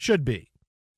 should be.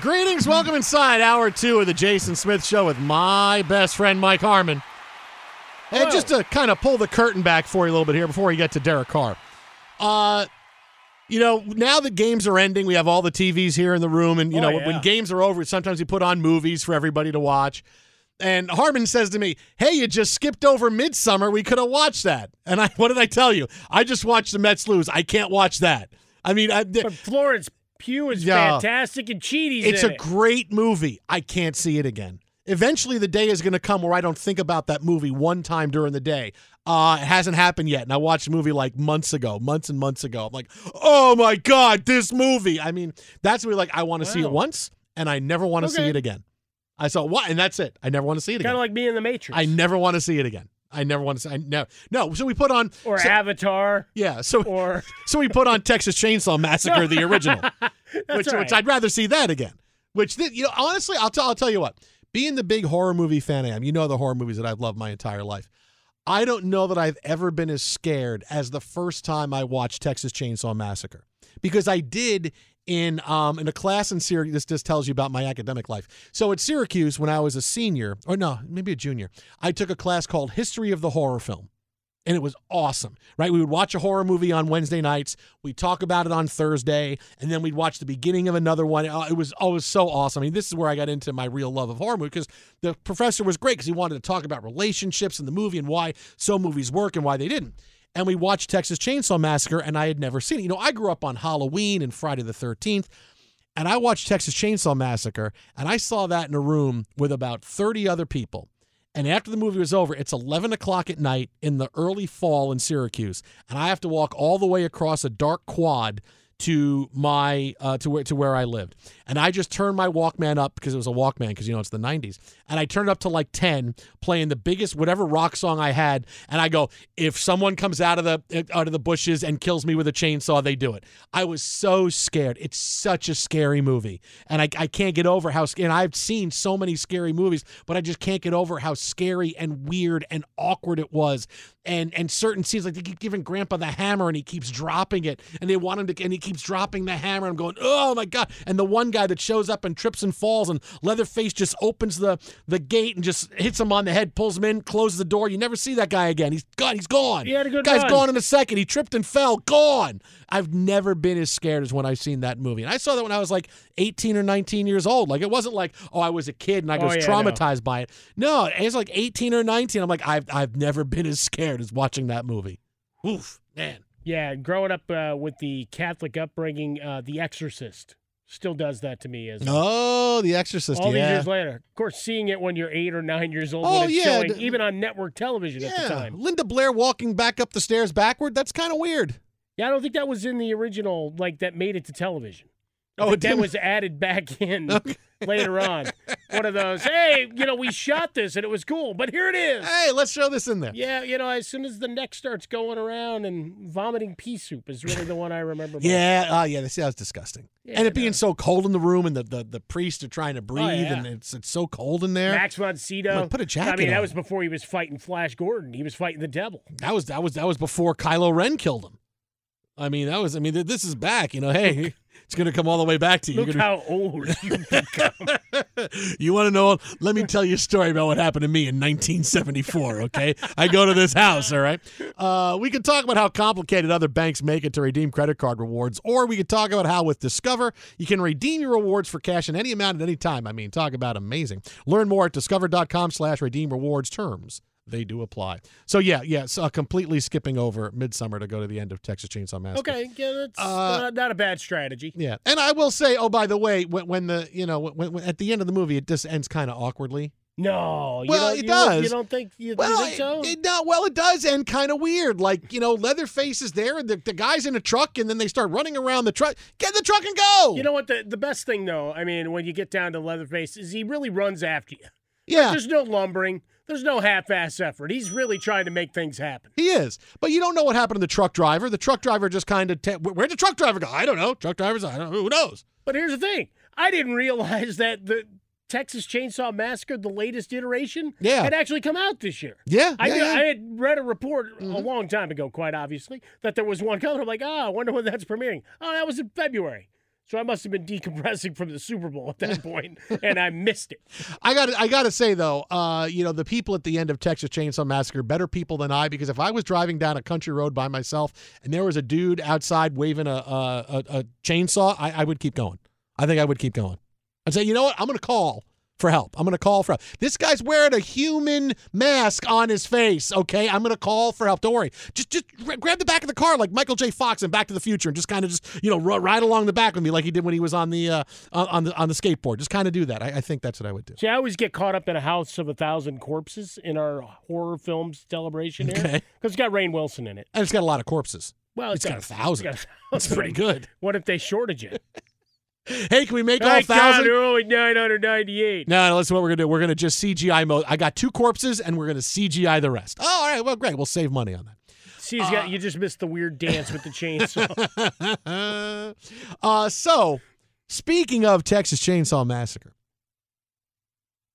Greetings, welcome inside hour two of the Jason Smith Show with my best friend Mike Harmon. And just to kind of pull the curtain back for you a little bit here before we get to Derek Carr. Uh, you know, now that games are ending, we have all the TVs here in the room, and you Oh, know, yeah. when games are over, sometimes we put on movies for everybody to watch. And Harmon says to me, "Hey, you just skipped over Midsummer. We could have watched that." And I, what did I tell you? I just watched the Mets lose. I can't watch that. I mean, I, But Florence Pugh is Yeah. fantastic, and Cheaty's it's a it. great movie. I can't see it again. Eventually, the day is going to come where I don't think about that movie one time during the day. Uh, it hasn't happened yet, and I watched the movie like months ago, months and months ago. I'm like, oh my god, this movie! I mean, that's really like I want to see it once, and I never want to see it again. I saw what, and that's it. I never want to see it Kind again. Kind of like me in the Matrix. I never want to see it again. I never want to say I no, no. So we put on or so- Avatar. yeah. So Or so we put on Texas Chainsaw Massacre, the original, which, right. which I'd rather see that again. Which th- you know, honestly, I'll tell I'll tell you what. Being the big horror movie fan I am, you know the horror movies that I've loved my entire life. I don't know that I've ever been as scared as the first time I watched Texas Chainsaw Massacre, because I did in um in a class in Syracuse. This just tells you about my academic life. So at Syracuse, when I was a senior, or no, maybe a junior, I took a class called History of the Horror Film. and it was awesome. Right? We would watch a horror movie on Wednesday nights. We'd talk about it on Thursday, and then we'd watch the beginning of another one. Uh, It was always so awesome. I mean, this is where I got into my real love of horror movie because the professor was great because he wanted to talk about relationships in the movie and why some movies work and why they didn't. And we watched Texas Chainsaw Massacre, and I had never seen it. You know, I grew up on Halloween and Friday the 13th. And I watched Texas Chainsaw Massacre, and I saw that in a room with about 30 other people. And after the movie was over, it's 11 o'clock at night in the early fall in Syracuse, and I have to walk all the way across a dark quad to my uh, to where to where I lived, and I just turned my Walkman up because it was a Walkman because you know it's the 90s, and I turned up to like 10, playing the biggest whatever rock song I had, and I go, if someone comes out of the out of the bushes and kills me with a chainsaw, they do it. I was so scared. It's such a scary movie, and I, I can't get over how and I've seen so many scary movies, but I just can't get over how scary and weird and awkward it was. And and certain scenes like they keep giving Grandpa the hammer and he keeps dropping it, and they want him to and he keeps dropping the hammer. I'm going, oh my god! And the one guy that shows up and trips and falls, and Leatherface just opens the the gate and just hits him on the head, pulls him in, closes the door. You never see that guy again. He's gone. He's gone. He had a good Guy's run. gone in a second. He tripped and fell. Gone. I've never been as scared as when I've seen that movie. And I saw that when I was like 18 or 19 years old. Like it wasn't like, oh, I was a kid and I Oh, was yeah, no. traumatized by it. No, it was like 18 or 19. I'm like, I've I've never been as scared as watching that movie. Oof, man. Yeah, growing up uh, with the Catholic upbringing, uh, The Exorcist still does that to me as Oh, The Exorcist. all these years later. Of course, seeing it when you're eight or nine years old, Oh, yeah, showing, even on network television at the yeah. time. Linda Blair walking back up the stairs backward. That's kind of weird. Yeah, I don't think that was in the original, like that made it to television. Oh, that was added back in Okay. later on. One of those, hey, you know, we shot this and it was cool, but here it is. Hey, let's show this in there. Yeah, you know, as soon as the neck starts going around and vomiting pea soup is really the one I remember. Yeah, oh yeah, that sounds disgusting. Yeah, and it being so cold in the room, and the, the, the priests are trying to oh, breathe, Oh, yeah. and it's it's so cold in there. Max von Sydow. Like, put a jacket I mean, that was before he was fighting Flash Gordon. He was fighting the devil. That was that was that was before Kylo Ren killed him. I mean, that was I mean, th- this is back. You know, hey, it's gonna come all the way back to you. Look gonna- how old you become. you want to know? Let me tell you a story about what happened to me in 1974. Okay, I go to this house. All right, uh, we could talk about how complicated other banks make it to redeem credit card rewards, or we could talk about how with Discover you can redeem your rewards for cash in any amount at any time. I mean, talk about amazing. Learn more at discover.com/slash redeem rewards terms. They do apply. So yeah, yeah. So uh, completely skipping over Midsummer to go to the end of Texas Chainsaw Massacre. okay, yeah, that's Uh, not, not a bad strategy. Yeah, and I will say, oh, by the way, when, when the you know when, when at the end of the movie, it just ends kind of awkwardly. No, Well, it you don't- does. You don't think you, Well, you think so? it, it- no, well, it does end kind of weird. Like you know, Leatherface is there, and the, the guy's in a truck, and then they start running around the truck. Get in the truck and go. you know what? The the best thing though, I mean, when you get down to Leatherface, is he really runs after you. yeah, There's no lumbering. There's no half-ass effort. He's really trying to make things happen. he is. But you don't know what happened to the truck driver. The truck driver just kind of. Te- where'd the truck driver go? I don't know. Truck drivers, I don't know. Who knows? But here's the thing: I didn't realize that the Texas Chainsaw Massacre, the latest iteration, Yeah. had actually come out this year. Yeah, I, yeah, knew- yeah. Mm-hmm. I had read a report a long time ago, quite obviously, that there was one coming. I'm like, ah, I wonder when that's premiering. Oh, that was in February. So I must have been decompressing from the Super Bowl at that point, and I missed it. I got I got to say though, uh, you know, the people at the end of Texas Chainsaw Massacre better people than I because if I was driving down a country road by myself and there was a dude outside waving a a, a, a chainsaw, I, I would keep going. I think I would keep going. I'd say, you know what, I'm going to call for help. I'm going to call for help. This guy's wearing a human mask on his face. Okay, I'm going to call for help. Don't worry. Just just gra- grab the back of the car like Michael J. Fox in Back to the Future and just kind of just you know ri- ride along the back with me like he did when he was on the uh, on the on the skateboard. Just kind of do that. I, I think that's what I would do. See, I always get caught up in a house of a thousand corpses in our horror films celebration here. Okay. Because it's got Rainn Wilson in it. And it's got a lot of corpses. Well, It's got a thousand. it's got a thousand. pretty good. What if they shorted you? Hey, can we make all I thousand? they're only 998. No, no, listen what we're gonna do. We're gonna just CGI mode. I got two corpses and we're gonna CGI the rest. Oh, all right, well great. We'll save money on that. See, he's got, you just missed the weird dance with the chainsaw. uh so speaking of Texas Chainsaw Massacre.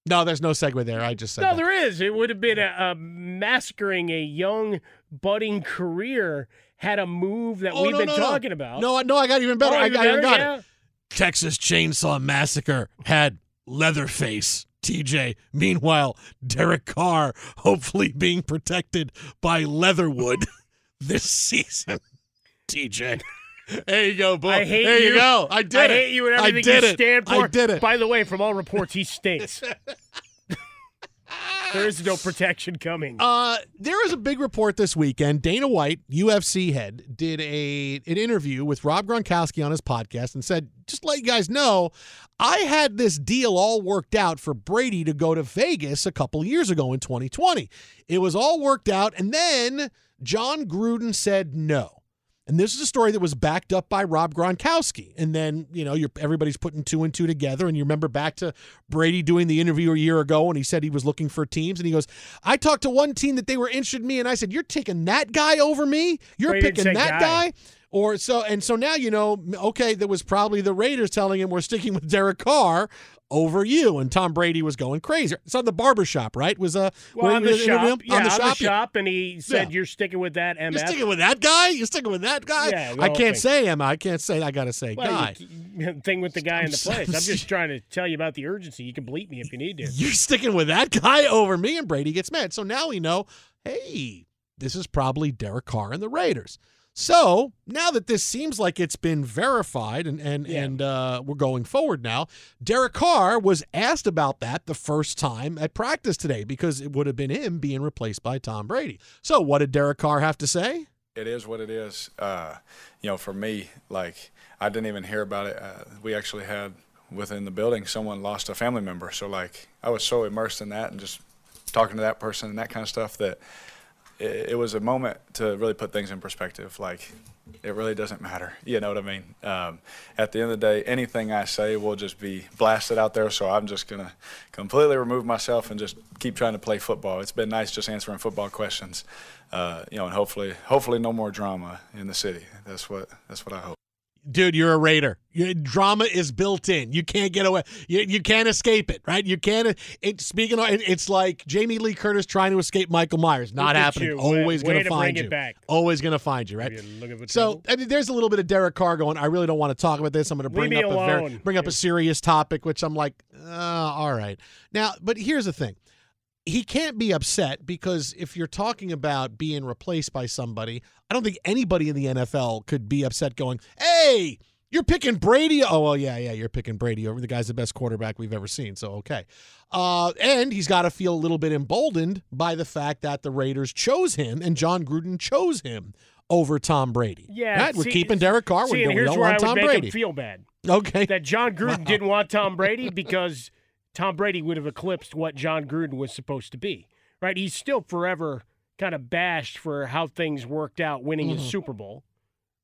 No, there's no segue there. I just said no, that. there is. It would have been a, a massacring a young budding career had a move that Oh, we've no, been no, no. talking about. No, no, I got even better. Oh, I got, I better? got Yeah. it. Texas Chainsaw Massacre had Leatherface TJ. Meanwhile, Derek Carr hopefully being protected by Leatherwood this season. TJ. There you go, boy. I hate there you. you. go. I did I it. I hate you and I everything did you it. stand for. I did it. By the way, from all reports, he stinks. there is no protection coming. Uh, there is a big report this weekend. Dana White, UFC head, did a an interview with Rob Gronkowski on his podcast and said, "Just let you guys know, I had this deal all worked out for Brady to go to Vegas a couple years ago in 2020. It was all worked out, and then Jon Gruden said no." And this is a story that was backed up by Rob Gronkowski. And then, you know, you're, everybody's putting two and two together. And you remember back to Brady doing the interview a year ago and he said he was looking for teams. And he goes, I talked to one team that they were interested in me. And I said, You're taking that guy over me? You're Brady picking that guy. guy? Or so, and so now, you know, okay, that was probably the Raiders telling him we're sticking with Derek Carr over you. And Tom Brady was going crazy. It's on the barbershop, right? Was uh, well, on the shop, yeah, on the shop, yeah. shop, and he said Yeah. you're sticking with that MF. You're sticking with that guy? You're sticking with that guy? Yeah, the I can't thing. say him. I can't say. I got to say well, guy. you- thing with the guy in the place. I'm just trying to tell you about the urgency. You can bleep me if you need to. You're sticking with that guy over me, and Brady gets mad. So now we know, hey, this is probably Derek Carr and the Raiders. So now that this seems like it's been verified and and Yeah. and uh, we're going forward now, Derek Carr was asked about that the first time at practice today because it would have been him being replaced by Tom Brady. So what did Derek Carr have to say? It is what it is. Uh, you know, for me, like I didn't even hear about it. Uh, we actually had within the building someone lost a family member, so like I was so immersed in that and just talking to that person and that kind of stuff that it, it was a moment to really put things in perspective. Like it really doesn't matter. You know what I mean? Um, at the end of the day, anything I say will just be blasted out there. So I'm just gonna completely remove myself and just keep trying to play football. It's been nice just answering football questions, uh, you know, and hopefully, hopefully, no more drama in the city. That's what that's what I hope. Dude, you're a Raider. Your drama is built in. You can't get away. You, you can't escape it, right? You can't. It, speaking of, it, it's like Jamie Lee Curtis trying to escape Michael Myers. Not happening. you. Always going to find you. back. Always going to find you, right? You're looking for So. I mean, there's a little bit of Derek Carr going. I really don't want to talk about this. I'm going to bring Leave up a very, bring up Yeah. a serious topic, which I'm like, uh, all right. Now, but here's the thing. He can't be upset because if you're talking about being replaced by somebody, I don't think anybody in the NFL could be upset going, "Hey, you're picking Brady." Oh, well, yeah, yeah, you're picking Brady over the guy's the best quarterback we've ever seen. So, okay. Uh, and he's got to feel a little bit emboldened by the fact that the Raiders chose him and Jon Gruden chose him over Tom Brady. Yeah, Right? we're see- keeping Derek Carr. See, we don't, we don't want Tom Brady. feel bad. okay. That Jon Gruden didn't want Tom Brady because Tom Brady would have eclipsed what Jon Gruden was supposed to be. Right? He's still forever kind of bashed for how things worked out winning Mm-hmm. his Super Bowl.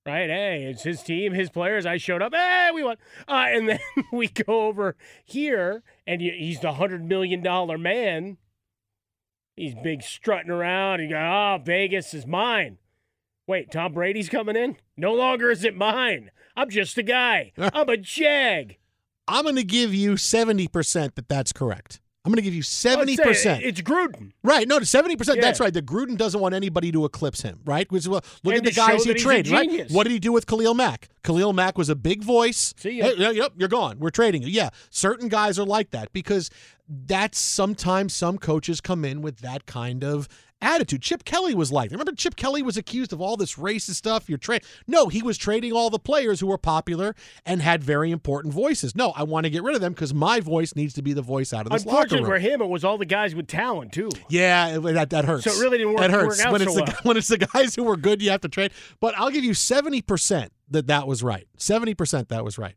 Right? Hey, it's his team, his players. I showed up. Hey, we won. Uh, and then we go over here, and he's the $100 million man. He's big strutting around. He go, oh, Vegas is mine. Wait, Tom Brady's coming in? No longer is it mine. I'm just a guy. I'm a jag. I'm going to give you 70% that that's correct. I'm going to give you 70%. Say It's Gruden. Right, no, seventy percent. Yeah. That's right. The Gruden doesn't want anybody to eclipse him. Right, Which, well, look And at the guys he that he's a traded. Right, what did he do with Khalil Mack? Khalil Mack was a big voice. See ya. Hey, yep, you're gone. We're trading you. Yeah, certain guys are like that because that's sometimes some coaches come in with that kind of attitude. Chip Kelly was like. Remember, Chip Kelly was accused of all this racist stuff. You're trading. No, he was trading all the players who were popular and had very important voices. No, I want to get rid of them because my voice needs to be the voice out of this locker room. for him, it was all the guys with talent too. Yeah, it- that that hurts. So it really didn't work- That hurts when it's so the well. when it's the guys who were good. You have to trade. But I'll give you seventy percent that that was right. Seventy percent that was right.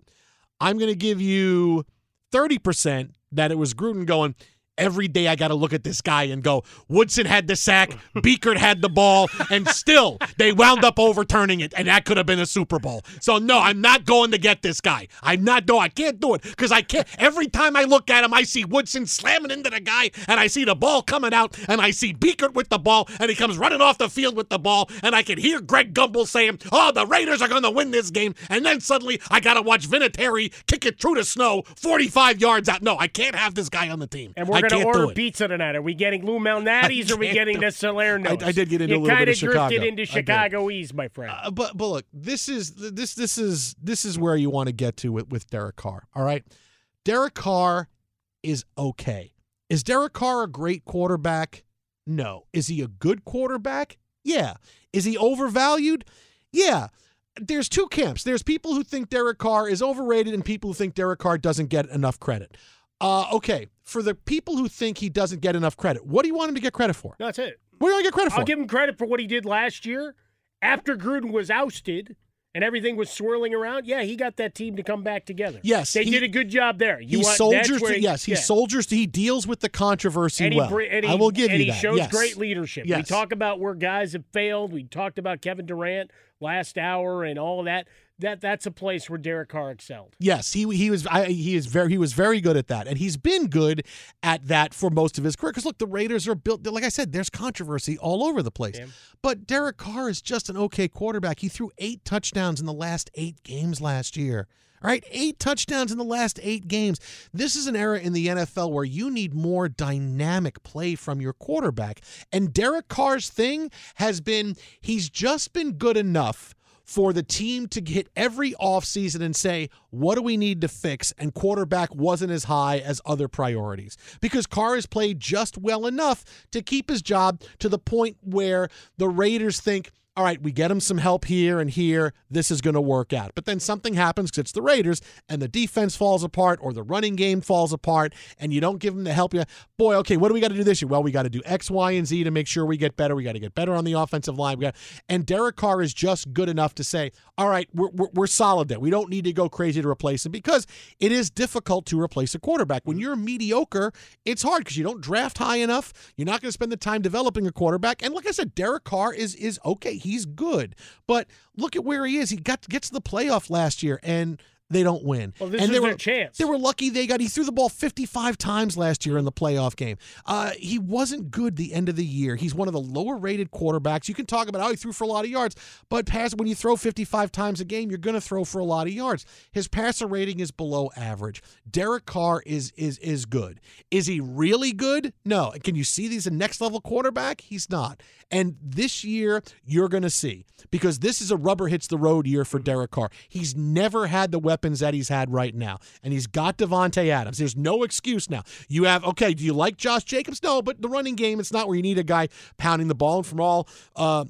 I'm going to give you thirty percent that it was Gruden going. Every day I got to look at this guy and go, Woodson had the sack, Biekert had the ball, and still they wound up overturning it, and that could have been a Super Bowl. So no, I'm not going to get this guy. I'm not doing. I can't do it because I can't. Every time I look at him, I see Woodson slamming into the guy, and I see the ball coming out, and I see Biekert with the ball, and he comes running off the field with the ball, and I can hear Greg Gumbel saying, "Oh, the Raiders are going to win this game," and then suddenly I got to watch Vinatieri kick it through the snow, 45 yards out. No, I can't have this guy on the team. And we're I going to order pizza tonight. Are we getting Lou Malnati's or are we getting the Salerno? I- I did get into a you little bit of Chicago. kinda drifted into Chicagoese, my friend. Uh, but but look, this is this this is this is where you want to get to with with Derek Carr. All right, Derek Carr is okay. Is Derek Carr a great quarterback? No. Is he a good quarterback? Yeah. Is he overvalued? Yeah. There's two camps. There's people who think Derek Carr is overrated and people who think Derek Carr doesn't get enough credit. Uh, okay, for the people who think he doesn't get enough credit, what do you want him to get credit for? That's it. What do you want to get credit for? I'll give him credit for what he did last year after Gruden was ousted and everything was swirling around. Yeah, he got that team to come back together. Yes, they he- did a good job there. You he want, soldiers. To, yes, he yeah. soldiers. To, he deals with the controversy and he, well. And he, I will give and you he shows yes. great leadership. We talk about where guys have failed. We talked about Kevin Durant last hour and all that. That that's a place where Derek Carr excelled. Yes, he he was I, he is very he was very good at that, and he's been good at that for most of his career. Because look, the Raiders are built like I said. There's controversy all over the place, but Derek Carr is just an okay quarterback. He threw eight touchdowns in the last eight games last year. All right, eight touchdowns in the last eight games. This is an era in the NFL where you need more dynamic play from your quarterback. And Derek Carr's thing has been he's just been good enough for the team to hit every offseason and say, what do we need to fix? And quarterback wasn't as high as other priorities because Carr has played just well enough to keep his job to the point where the Raiders think, all right, we get him some help here and here. This is going to work out. But then something happens because it's the Raiders and the defense falls apart or the running game falls apart and you don't give them the help. You Boy, okay, what do we got to do this year? Well, we got to do X, Y, and Z to make sure we get better. We got to get better on the offensive line. We got, and Derek Carr is just good enough to say, all right, we're, we're, we're solid there. We don't need to go crazy to replace him because it is difficult to replace a quarterback. When you're mediocre, it's hard because you don't draft high enough. You're not going to spend the time developing a quarterback. And like I said, Derek Carr is is okay. He's good, but look at where he is. He got gets to the playoff last year and. They don't win. Well, this and is they their were, chance. They were lucky they got. He threw the ball 55 times last year in the playoff game. Uh, he wasn't good the end of the year. He's one of the lower rated quarterbacks. You can talk about how he threw for a lot of yards, but pass when you throw 55 times a game, you're going to throw for a lot of yards. His passer rating is below average. Derek Carr is is is good. Is he really good? No. Can you see he's a next level quarterback? He's not. And this year you're going to see because this is a rubber hits the road year for Derek Carr. He's never had the weapons that he's had right now, and he's got Davante Adams. There's no excuse now. You have okay. Do you like Josh Jacobs? No, but the running game it's not where you need a guy pounding the ball. And from all uh,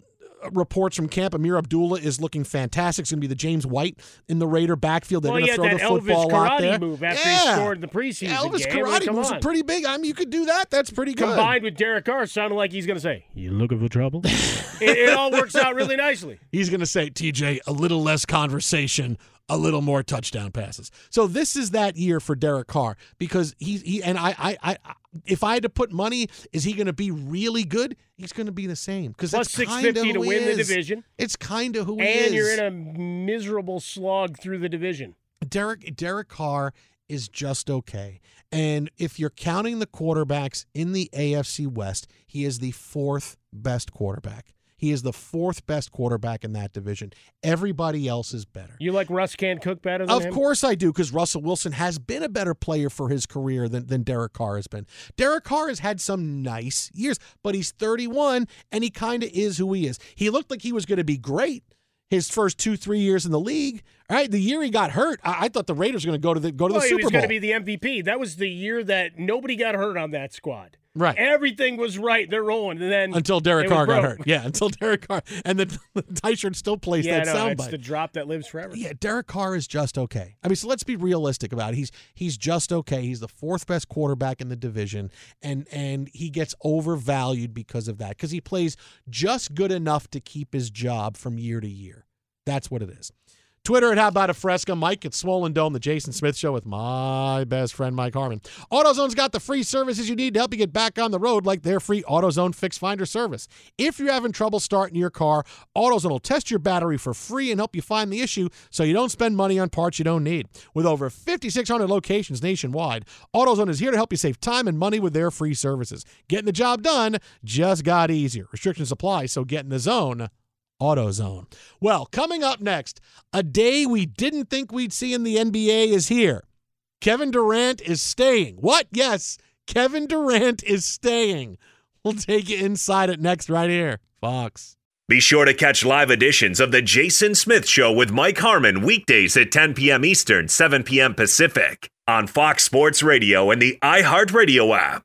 reports from camp, Ameer Abdullah is looking fantastic. It's going to be the James White in the Raider backfield. They're well, going to throw the Elvis football out karate there. move after yeah. he scored in the preseason Elvis game. karate Come moves on. are pretty big. I mean, you could do that. That's pretty good. Combined with Derek Carr, sounded like he's going to say, "You looking for trouble?" it, it all works out really nicely. He's going to say, TJ, a little less conversation, a little more touchdown passes. So this is that year for Derek Carr because he's he and I I I if I had to put money, is he going to be really good? He's going to be the same because Plus six kind of fifty to he win the division, It's kind of who he is, and is. you're in a miserable slog through the division. Derek Derek Carr is just okay. And if you're counting the quarterbacks in the AFC West, he is the fourth best quarterback. He is the fourth best quarterback in that division. Everybody else is better. You like Russ can't cook better than Of him? course I do, because Russell Wilson has been a better player for his career than, than Derek Carr has been. Derek Carr has had some nice years, but he's 31 and he kind of is who he is. He looked like he was going to be great his first two, three years in the league. All right, the year he got hurt, I, I thought the Raiders were going to go to the go to well, the he Super was Bowl. going to be the MVP. That was the year that nobody got hurt on that squad. Right. Everything was right. They're rolling, and then until Derek Carr got hurt. Yeah, until Derek Carr and the, the Tyshirt still plays Yeah, that no, soundbite. it's the drop that lives forever. Yeah, Derek Carr is just okay. I mean, so let's be realistic about it. He's he's just okay. He's the fourth best quarterback in the division, and and he gets overvalued because of that because he plays just good enough to keep his job from year to year. That's what it is. Twitter at How About a Fresca. Mike at Swollen Dome, the Jason Smith Show with my best friend, Mike Harmon. AutoZone's got the free services you need to help you get back on the road, like their free AutoZone Fix Finder service. If you're having trouble starting your car, AutoZone will test your battery for free and help you find the issue so you don't spend money on parts you don't need. With over 5,600 locations nationwide, AutoZone is here to help you save time and money with their free services. Getting the job done just got easier. Restrictions apply, so get in the zone. AutoZone. Well, coming up next, a day we didn't think we'd see in the NBA is here. Kevin Durant is staying. What? Yes, Kevin Durant is staying. We'll take you inside it next, right here. Fox. Be sure to catch live editions of The Jason Smith Show with Mike Harmon weekdays at 10 p.m. Eastern, 7 p.m. Pacific on Fox Sports Radio and the iHeartRadio app.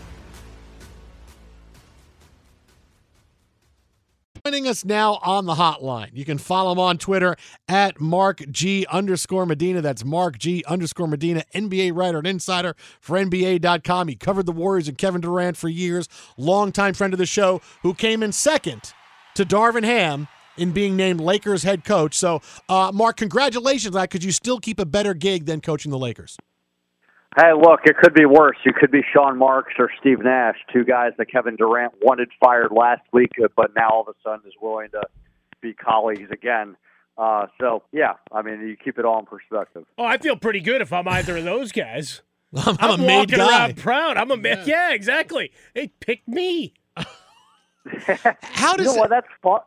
Joining us now on the hotline. You can follow him on Twitter at Mark G underscore Medina. That's Mark G underscore Medina, NBA writer and insider for NBA.com. He covered the Warriors and Kevin Durant for years. Longtime friend of the show who came in second to Darvin Ham in being named Lakers head coach. So, uh, Mark, congratulations on that because you still keep a better gig than coaching the Lakers. Hey, look, it could be worse. You could be Sean Marks or Steve Nash, two guys that Kevin Durant wanted fired last week, but now all of a sudden is willing to be colleagues again. Uh, so yeah, I mean, you keep it all in perspective. Oh, I feel pretty good if I'm either of those guys. I'm, I'm, a made walking guy. around proud. I'm a man. Yeah. exactly. They picked me. How you does know what? That's fun.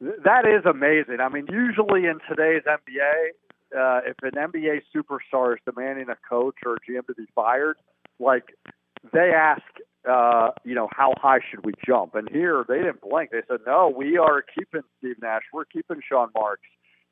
That is amazing. I mean, usually in today's NBA, uh, if an NBA superstar is demanding a coach or a GM to be fired, like they ask, uh, you know, how high should we jump? And here they didn't blink. They said, no, we are keeping Steve Nash. We're keeping Sean Marks.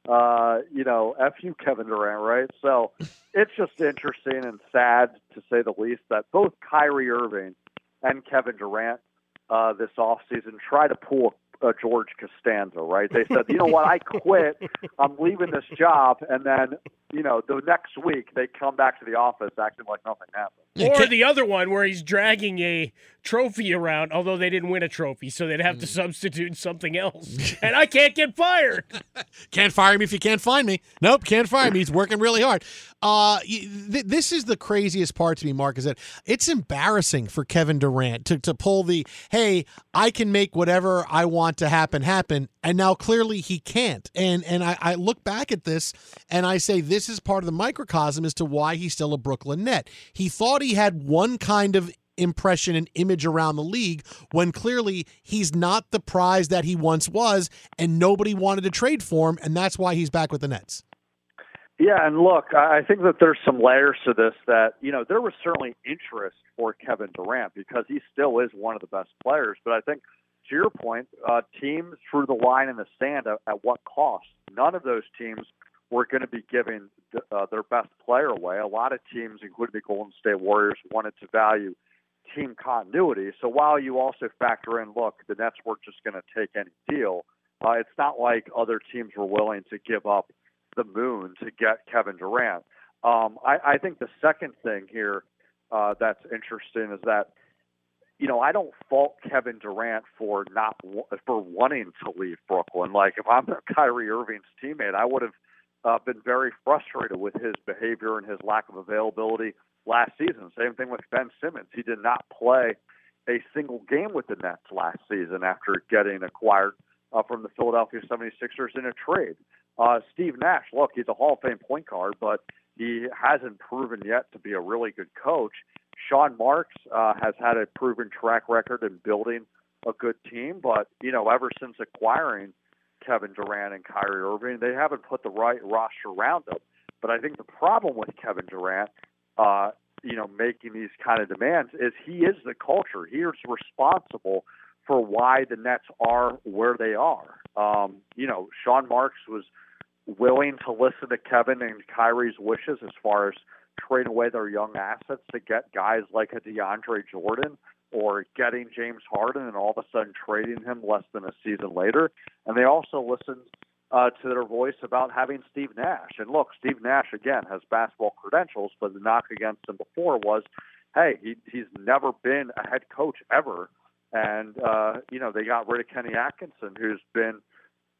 Uh, you know, F you, Kevin Durant, right? So it's just interesting and sad, to say the least, that both Kyrie Irving and Kevin Durant uh, this offseason try to pull uh, George Costanza, right? They said, you know what, I quit. I'm leaving this job. And then, you know, the next week they come back to the office acting like nothing happened. Or the other one where he's dragging a trophy around, although they didn't win a trophy, so they'd have to substitute something else. and I can't get fired. Can't fire me if you can't find me. Nope, can't fire me. He's working really hard. Uh, th- this is the craziest part to me, Mark, is that it's embarrassing for Kevin Durant to, to pull the, hey, I can make whatever I want to happen happen. And now clearly he can't. And and I, I look back at this and I say this is part of the microcosm as to why he's still a Brooklyn net. He thought he had one kind of impression and image around the league when clearly he's not the prize that he once was and nobody wanted to trade for him and that's why he's back with the Nets. Yeah, and look, I think that there's some layers to this that, you know, there was certainly interest for Kevin Durant because he still is one of the best players. But I think, to your point, uh, teams drew the line in the sand at, at what cost? None of those teams were going to be giving uh, their best player away. A lot of teams, including the Golden State Warriors, wanted to value team continuity. So while you also factor in, look, the Nets weren't just going to take any deal, uh, it's not like other teams were willing to give up the moon to get Kevin Durant. Um, I, I think the second thing here uh, that's interesting is that you know I don't fault Kevin Durant for not for wanting to leave Brooklyn. Like if I'm Kyrie Irving's teammate, I would have uh, been very frustrated with his behavior and his lack of availability last season. Same thing with Ben Simmons. He did not play a single game with the Nets last season after getting acquired uh, from the Philadelphia 76ers in a trade. Uh, Steve Nash, look, he's a Hall of Fame point guard, but he hasn't proven yet to be a really good coach. Sean Marks uh, has had a proven track record in building a good team, but you know, ever since acquiring Kevin Durant and Kyrie Irving, they haven't put the right roster around them. But I think the problem with Kevin Durant, uh, you know, making these kind of demands is he is the culture. He is responsible for why the Nets are where they are. Um, you know, Sean Marks was willing to listen to Kevin and Kyrie's wishes as far as trade away their young assets to get guys like a DeAndre Jordan or getting James Harden and all of a sudden trading him less than a season later. And they also listened uh, to their voice about having Steve Nash. And look, Steve Nash again has basketball credentials, but the knock against him before was, hey, he, he's never been a head coach ever. And uh, you know they got rid of Kenny Atkinson, who's been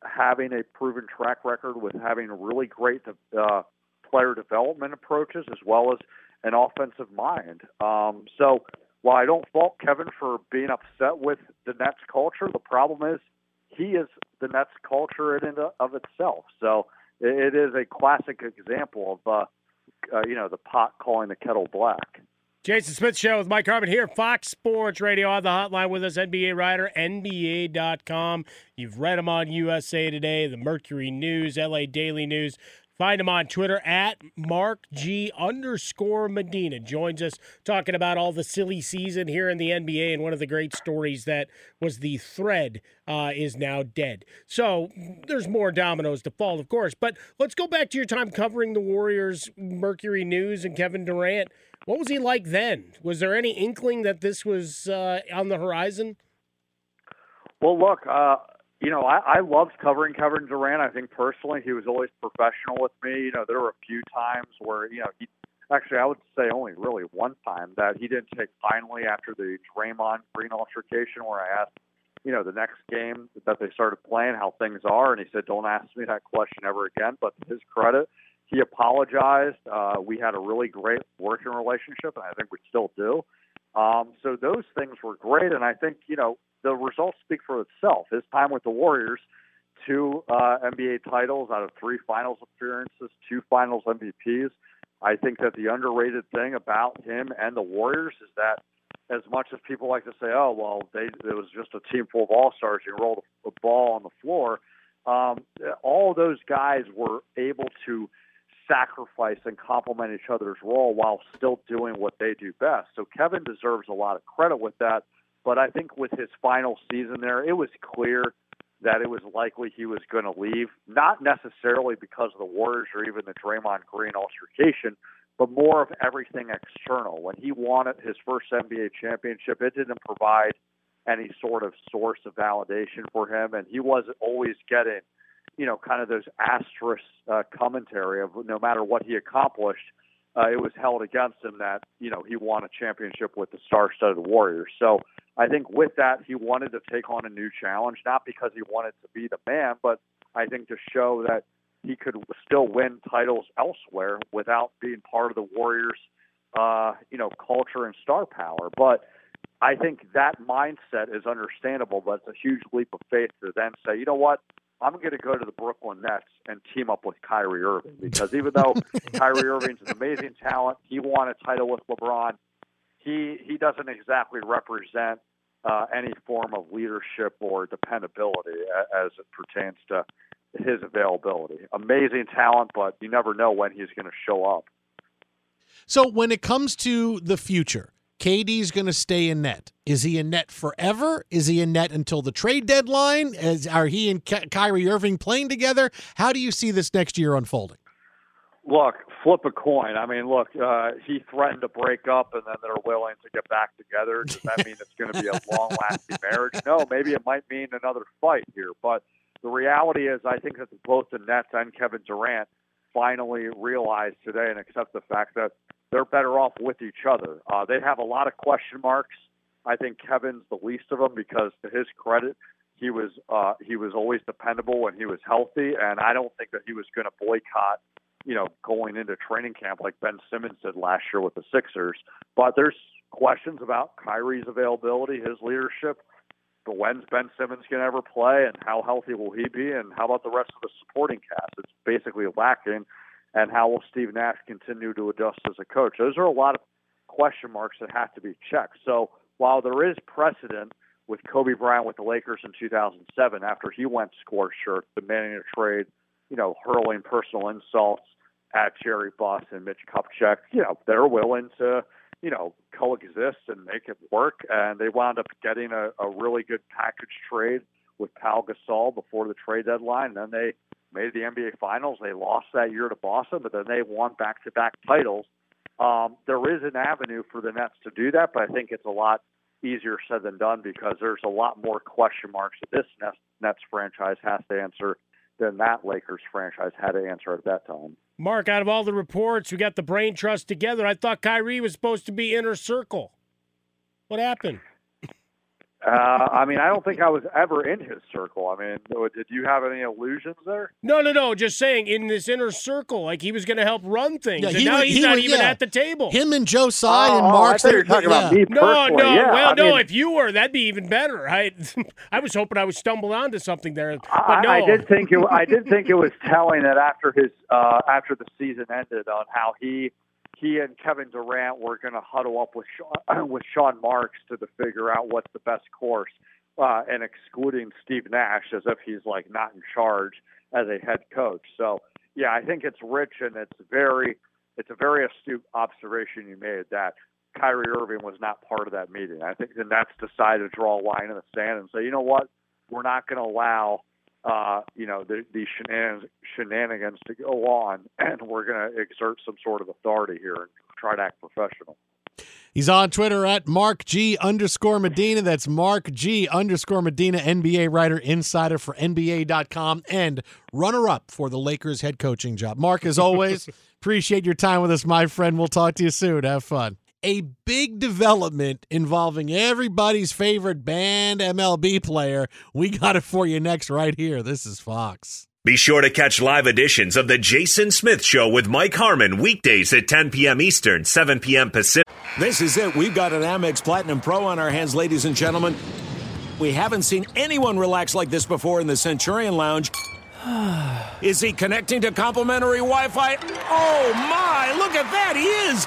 having a proven track record with having really great uh, player development approaches as well as an offensive mind. Um, so while I don't fault Kevin for being upset with the Nets culture, the problem is he is the Nets culture in and of itself. So it, is a classic example of uh, uh, you know the pot calling the kettle black. Jason Smith Show with Mike Harmon here, Fox Sports Radio on the hotline with us, NBA writer, NBA.com. You've read him on USA Today, the Mercury News, LA Daily News. Find him on Twitter at Mark G underscore Medina. Joins us talking about all the silly season here in the NBA and one of the great stories that was the thread uh, is now dead. So there's more dominoes to fall, of course. But let's go back to your time covering the Warriors, Mercury News, and Kevin Durant. What was he like then? Was there any inkling that this was uh, on the horizon? Well, look, uh, you know, I, I loved covering Kevin Durant. I think personally, he was always professional with me. You know, there were a few times where, you know, he actually, I would say only really one time that he didn't take kindly after the Draymond Green altercation, where I asked, you know, the next game that they started playing how things are, and he said, "Don't ask me that question ever again." But to his credit, he apologized. Uh, we had a really great working relationship, and I think we still do. Um, so those things were great, and I think you know the results speak for itself. His time with the Warriors, two uh, NBA titles out of three finals appearances, two finals MVPs. I think that the underrated thing about him and the Warriors is that as much as people like to say, oh, well, they, it was just a team full of all stars, you rolled a, ball on the floor, um, all those guys were able to sacrifice and complement each other's role while still doing what they do best. So Kevin deserves a lot of credit with that. But I think with his final season there, it was clear that it was likely he was going to leave, not necessarily because of the Warriors or even the Draymond Green altercation, but more of everything external. When he wanted his first NBA championship, it didn't provide any sort of source of validation for him, and he wasn't always getting, you know, kind of those asterisk uh, commentary of no matter what he accomplished, uh, it was held against him that you know he won a championship with the star-studded Warriors. So I think with that he wanted to take on a new challenge, not because he wanted to be the man, but I think to show that he could still win titles elsewhere without being part of the Warriors, uh, you know, culture and star power. But I think that mindset is understandable, but it's a huge leap of faith to then say, you know what, I'm going to go to the Brooklyn Nets and team up with Kyrie Irving because even though Kyrie Irving's an amazing talent, he won a title with LeBron. He he doesn't exactly represent uh, any form of leadership or dependability as it pertains to his availability. Amazing talent, but you never know when he's going to show up. So when it comes to the future, KD's going to stay in net. Is he in net forever? Is he in net until the trade deadline? Is, are he and Ky- Kyrie Irving playing together? How do you see this next year unfolding? Look, flip a coin. I mean, look, uh, he threatened to break up and then they're willing to get back together. Does that mean it's going to be a long lasting marriage? No, maybe it might mean another fight here. But the reality is, I think that both the Nets and Kevin Durant finally realized today and accept the fact that they're better off with each other. Uh, they have a lot of question marks. I think Kevin's the least of them because, to his credit, he was uh, he was always dependable when he was healthy, and I don't think that he was going to boycott, you know, going into training camp like Ben Simmons did last year with the Sixers. But there's questions about Kyrie's availability, his leadership. But when's Ben Simmons going to ever play, and how healthy will he be, and how about the rest of the supporting cast? It's basically lacking and how will Steve Nash continue to adjust as a coach? Those are a lot of question marks that have to be checked. So while there is precedent with Kobe Bryant with the Lakers in 2007 after he went scorched shirt, demanding a trade, you know, hurling personal insults at Jerry Buss and Mitch Kupchak, you know, they're willing to, you know, coexist and make it work. And they wound up getting a, a really good package trade with Pau Gasol before the trade deadline. And then they made the NBA Finals. They lost that year to Boston, but then they won back-to-back titles. Um, there is an avenue for the Nets to do that, but I think it's a lot easier said than done because there's a lot more question marks that this Nets, Nets franchise has to answer than that Lakers franchise had to answer at that time. Mark, out of all the reports, we got the brain trust together. I thought Kyrie was supposed to be inner circle. What happened? Uh, I mean, I don't think I was ever in his circle. I mean, did you have any illusions there? No, no, no. Just saying, in this inner circle, like he was going to help run things, Yeah, and he now would- he's he not would- even yeah. at the table. Him and Joe Tsai Oh, and I Mark. thought you were talking about me No, personally. no. Yeah, well, I no. mean- if you were, that'd be even better. I, I was hoping I would stumble onto something there, but I, no. I did think it. I did think it was telling that after his uh, after the season ended, on how he he and Kevin Durant were going to huddle up with Sean, with Sean Marks to, to figure out what's the best course, uh, and excluding Steve Nash as if he's like not in charge as a head coach. So yeah, I think it's rich and it's very it's a very astute observation you made that Kyrie Irving was not part of that meeting. I think the Nets decided to draw a line in the sand and say, you know what, we're not going to allow uh, you know the, these shenanigans, shenanigans to go on, and we're going to exert some sort of authority here and try to act professional. He's on Twitter at Mark G underscore Medina. That's Mark G underscore Medina, NBA writer, insider for NBA.com, and runner up for the Lakers head coaching job. Mark, as always, appreciate your time with us, my friend. We'll talk to you soon. Have fun. A big development involving everybody's favorite banned MLB player. We got it for you next, right here. This is Fox. Be sure to catch live editions of The Jason Smith Show with Mike Harmon weekdays at 10 p.m. Eastern, 7 p.m. Pacific. This is it. We've got an Amex Platinum Pro on our hands, ladies and gentlemen. We haven't seen anyone relax like this before in the Centurion Lounge. Is he connecting to complimentary Wi Fi? Oh my, look at that, he is!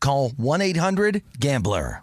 call 1-800-GAMBLER.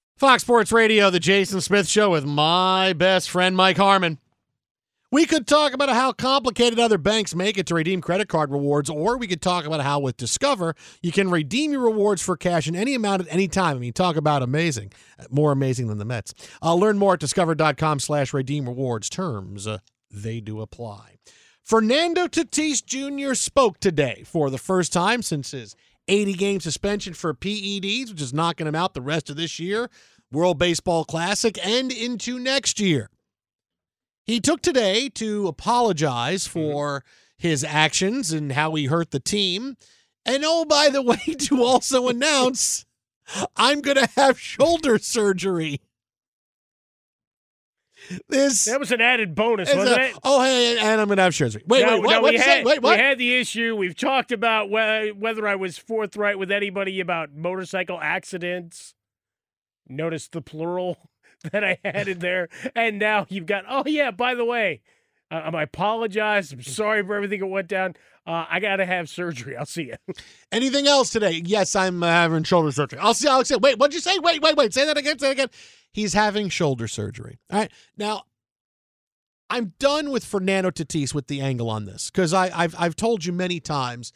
Fox Sports Radio, the Jason Smith Show with my best friend Mike Harmon. We could talk about how complicated other banks make it to redeem credit card rewards, or we could talk about how with Discover you can redeem your rewards for cash in any amount at any time. I mean, talk about amazing, more amazing than the Mets. Uh, learn more at discover.com/slash redeem rewards. Terms uh, they do apply. Fernando Tatis Jr. spoke today for the first time since his 80 game suspension for PEDs, which is knocking him out the rest of this year, World Baseball Classic, and into next year. He took today to apologize mm-hmm. for his actions and how he hurt the team. And oh, by the way, to also announce I'm going to have shoulder surgery. This that was an added bonus, wasn't a- it? Oh, hey, and I'm going to have surgery. Wait, Now- wait, what? we had, Wait, what? We had the issue. We've talked about whe- whether I was forthright with anybody about motorcycle accidents. Notice the plural that I had in there. And now you've got, oh, yeah, by the way, Uh, I apologize. I'm sorry for everything that went down. Uh, I got to have surgery. I'll see you. Anything else today? Yes, I'm uh, having shoulder surgery. I'll see Alex. Wait, what'd you say? Wait, wait, wait. Say that again. Say that again. He's having shoulder surgery. All right. Now, I'm done with Fernando Tatis with the angle on this because I've I've told you many times.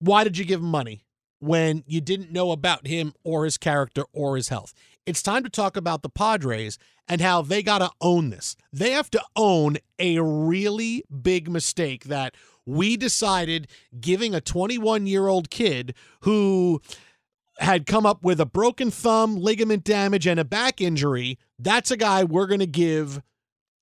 Why did you give him money when you didn't know about him or his character or his health? It's time to talk about the Padres and how they got to own this. They have to own a really big mistake that we decided giving a 21 year old kid who had come up with a broken thumb, ligament damage, and a back injury. That's a guy we're going to give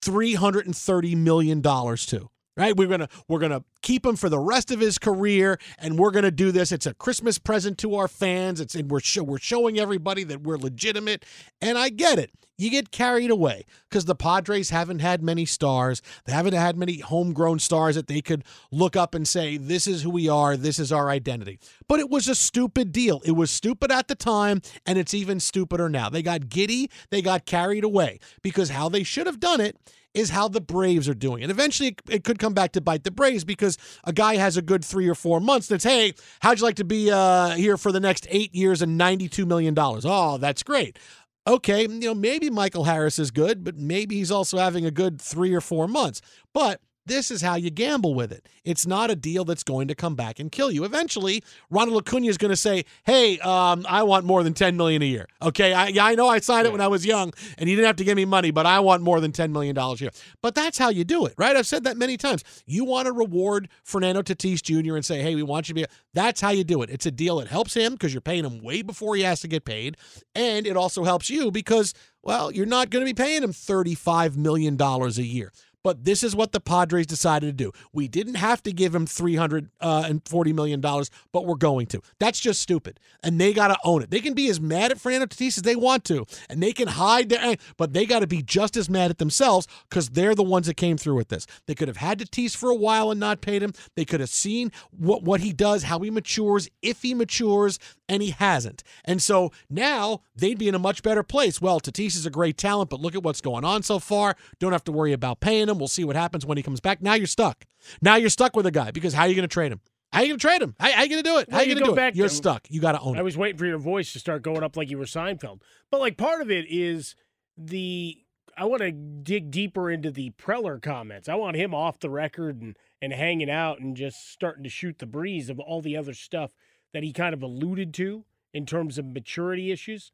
$330 million to right? We're gonna we're gonna keep him for the rest of his career and we're gonna do this. It's a christmas present to our fans. It's and we're we're showing everybody that we're legitimate and i get it. You get carried away because the padres haven't had many stars. They haven't had many homegrown stars that they could look up and say this is who we are. This is our identity. But it was a stupid deal. It was stupid at the time and it's even stupider now. They got giddy. They got carried away because how they should have done it is how the Braves are doing. And eventually it could come back to bite the Braves because a guy has a good three or four months that's, hey, how'd you like to be uh, here for the next eight years and $92 million? Oh, that's great. Okay, you know, maybe Michael Harris is good, but maybe he's also having a good three or four months. But this is how you gamble with it. It's not a deal that's going to come back and kill you. Eventually, Ronald Acuna is going to say, "Hey, um, I want more than ten million a year." Okay, I, I know I signed it when I was young, and you didn't have to give me money, but I want more than ten million dollars a year. But that's how you do it, right? I've said that many times. You want to reward Fernando Tatis Jr. and say, "Hey, we want you to be." That's how you do it. It's a deal that helps him because you're paying him way before he has to get paid, and it also helps you because, well, you're not going to be paying him thirty-five million dollars a year. But this is what the Padres decided to do. We didn't have to give him $340 uh, but we're going to. That's just stupid. And they got to own it. They can be as mad at Fernando Tatis as they want to, and they can hide their, but they got to be just as mad at themselves because they're the ones that came through with this. They could have had Tatis for a while and not paid him. They could have seen what, what he does, how he matures, if he matures, and he hasn't. And so now they'd be in a much better place. Well, Tatis is a great talent, but look at what's going on so far. Don't have to worry about paying him. We'll see what happens when he comes back. Now you're stuck. Now you're stuck with a guy because how are you going to trade him? How are you going to trade him? How, how are you going to do it? How are you you going to do back it? You're to- stuck. You got to own I it. I was waiting for your voice to start going up like you were Seinfeld. But like part of it is the I want to dig deeper into the Preller comments. I want him off the record and and hanging out and just starting to shoot the breeze of all the other stuff that he kind of alluded to in terms of maturity issues.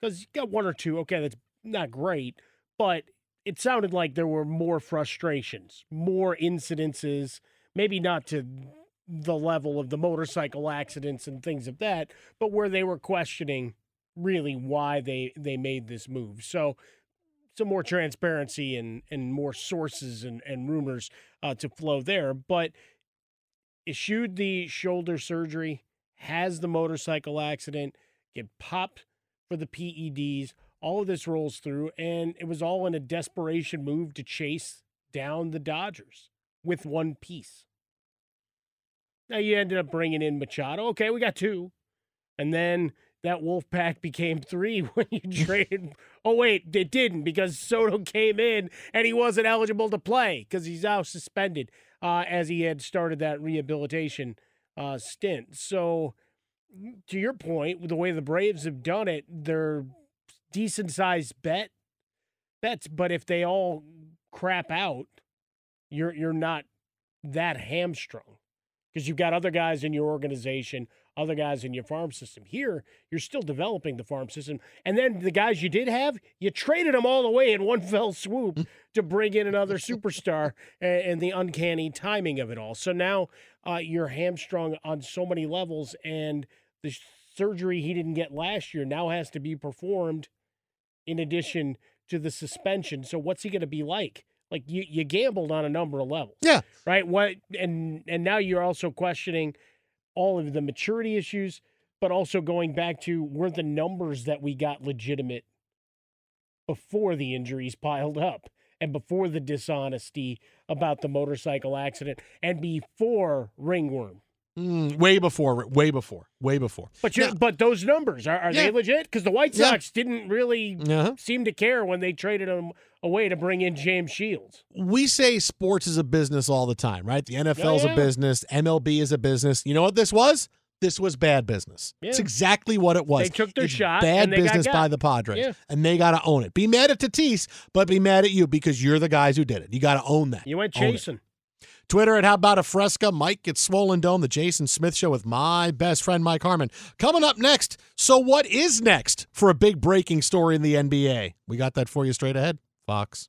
Because you got one or two, okay, that's not great, but it sounded like there were more frustrations, more incidences, maybe not to the level of the motorcycle accidents and things of that, but where they were questioning really why they they made this move. So some more transparency and and more sources and, and rumors uh, to flow there. But issued the shoulder surgery, has the motorcycle accident, get popped for the PEDs. All of this rolls through, and it was all in a desperation move to chase down the Dodgers with one piece. Now you ended up bringing in Machado. Okay, we got two. And then that wolf pack became three when you traded. oh, wait, it didn't because Soto came in and he wasn't eligible to play because he's now suspended uh, as he had started that rehabilitation uh, stint. So, to your point, the way the Braves have done it, they're decent sized bet bets, but if they all crap out, you're you're not that hamstrung because you've got other guys in your organization, other guys in your farm system. Here, you're still developing the farm system, and then the guys you did have, you traded them all away in one fell swoop to bring in another superstar, and, and the uncanny timing of it all. So now uh, you're hamstrung on so many levels, and the surgery he didn't get last year now has to be performed in addition to the suspension. So what's he going to be like? Like you, you gambled on a number of levels. Yeah. Right. What and and now you're also questioning all of the maturity issues, but also going back to were the numbers that we got legitimate before the injuries piled up and before the dishonesty about the motorcycle accident and before ringworm Mm, way before, way before, way before. But you, but those numbers are, are Yeah. they legit? Because the White Yeah. Sox didn't really Uh-huh. seem to care when they traded them away to bring in James Shields. we say sports is a business all the time, right? The NFL is Yeah, a business, MLB is a business. You know what this was? This was bad business. It's exactly what it was. They took their It's shot, Bad and they business by the Padres, Yeah. and they got to own it. Be mad at Tatis, but be mad at you because you're the guys who did it. You got to own that. You went chasing. Twitter at How About a Fresca. Mike gets Swollen Dome, the Jason Smith Show with my best friend Mike Harmon. Coming up next. So, what is next for a big breaking story in the NBA? We got that for you straight ahead. Fox.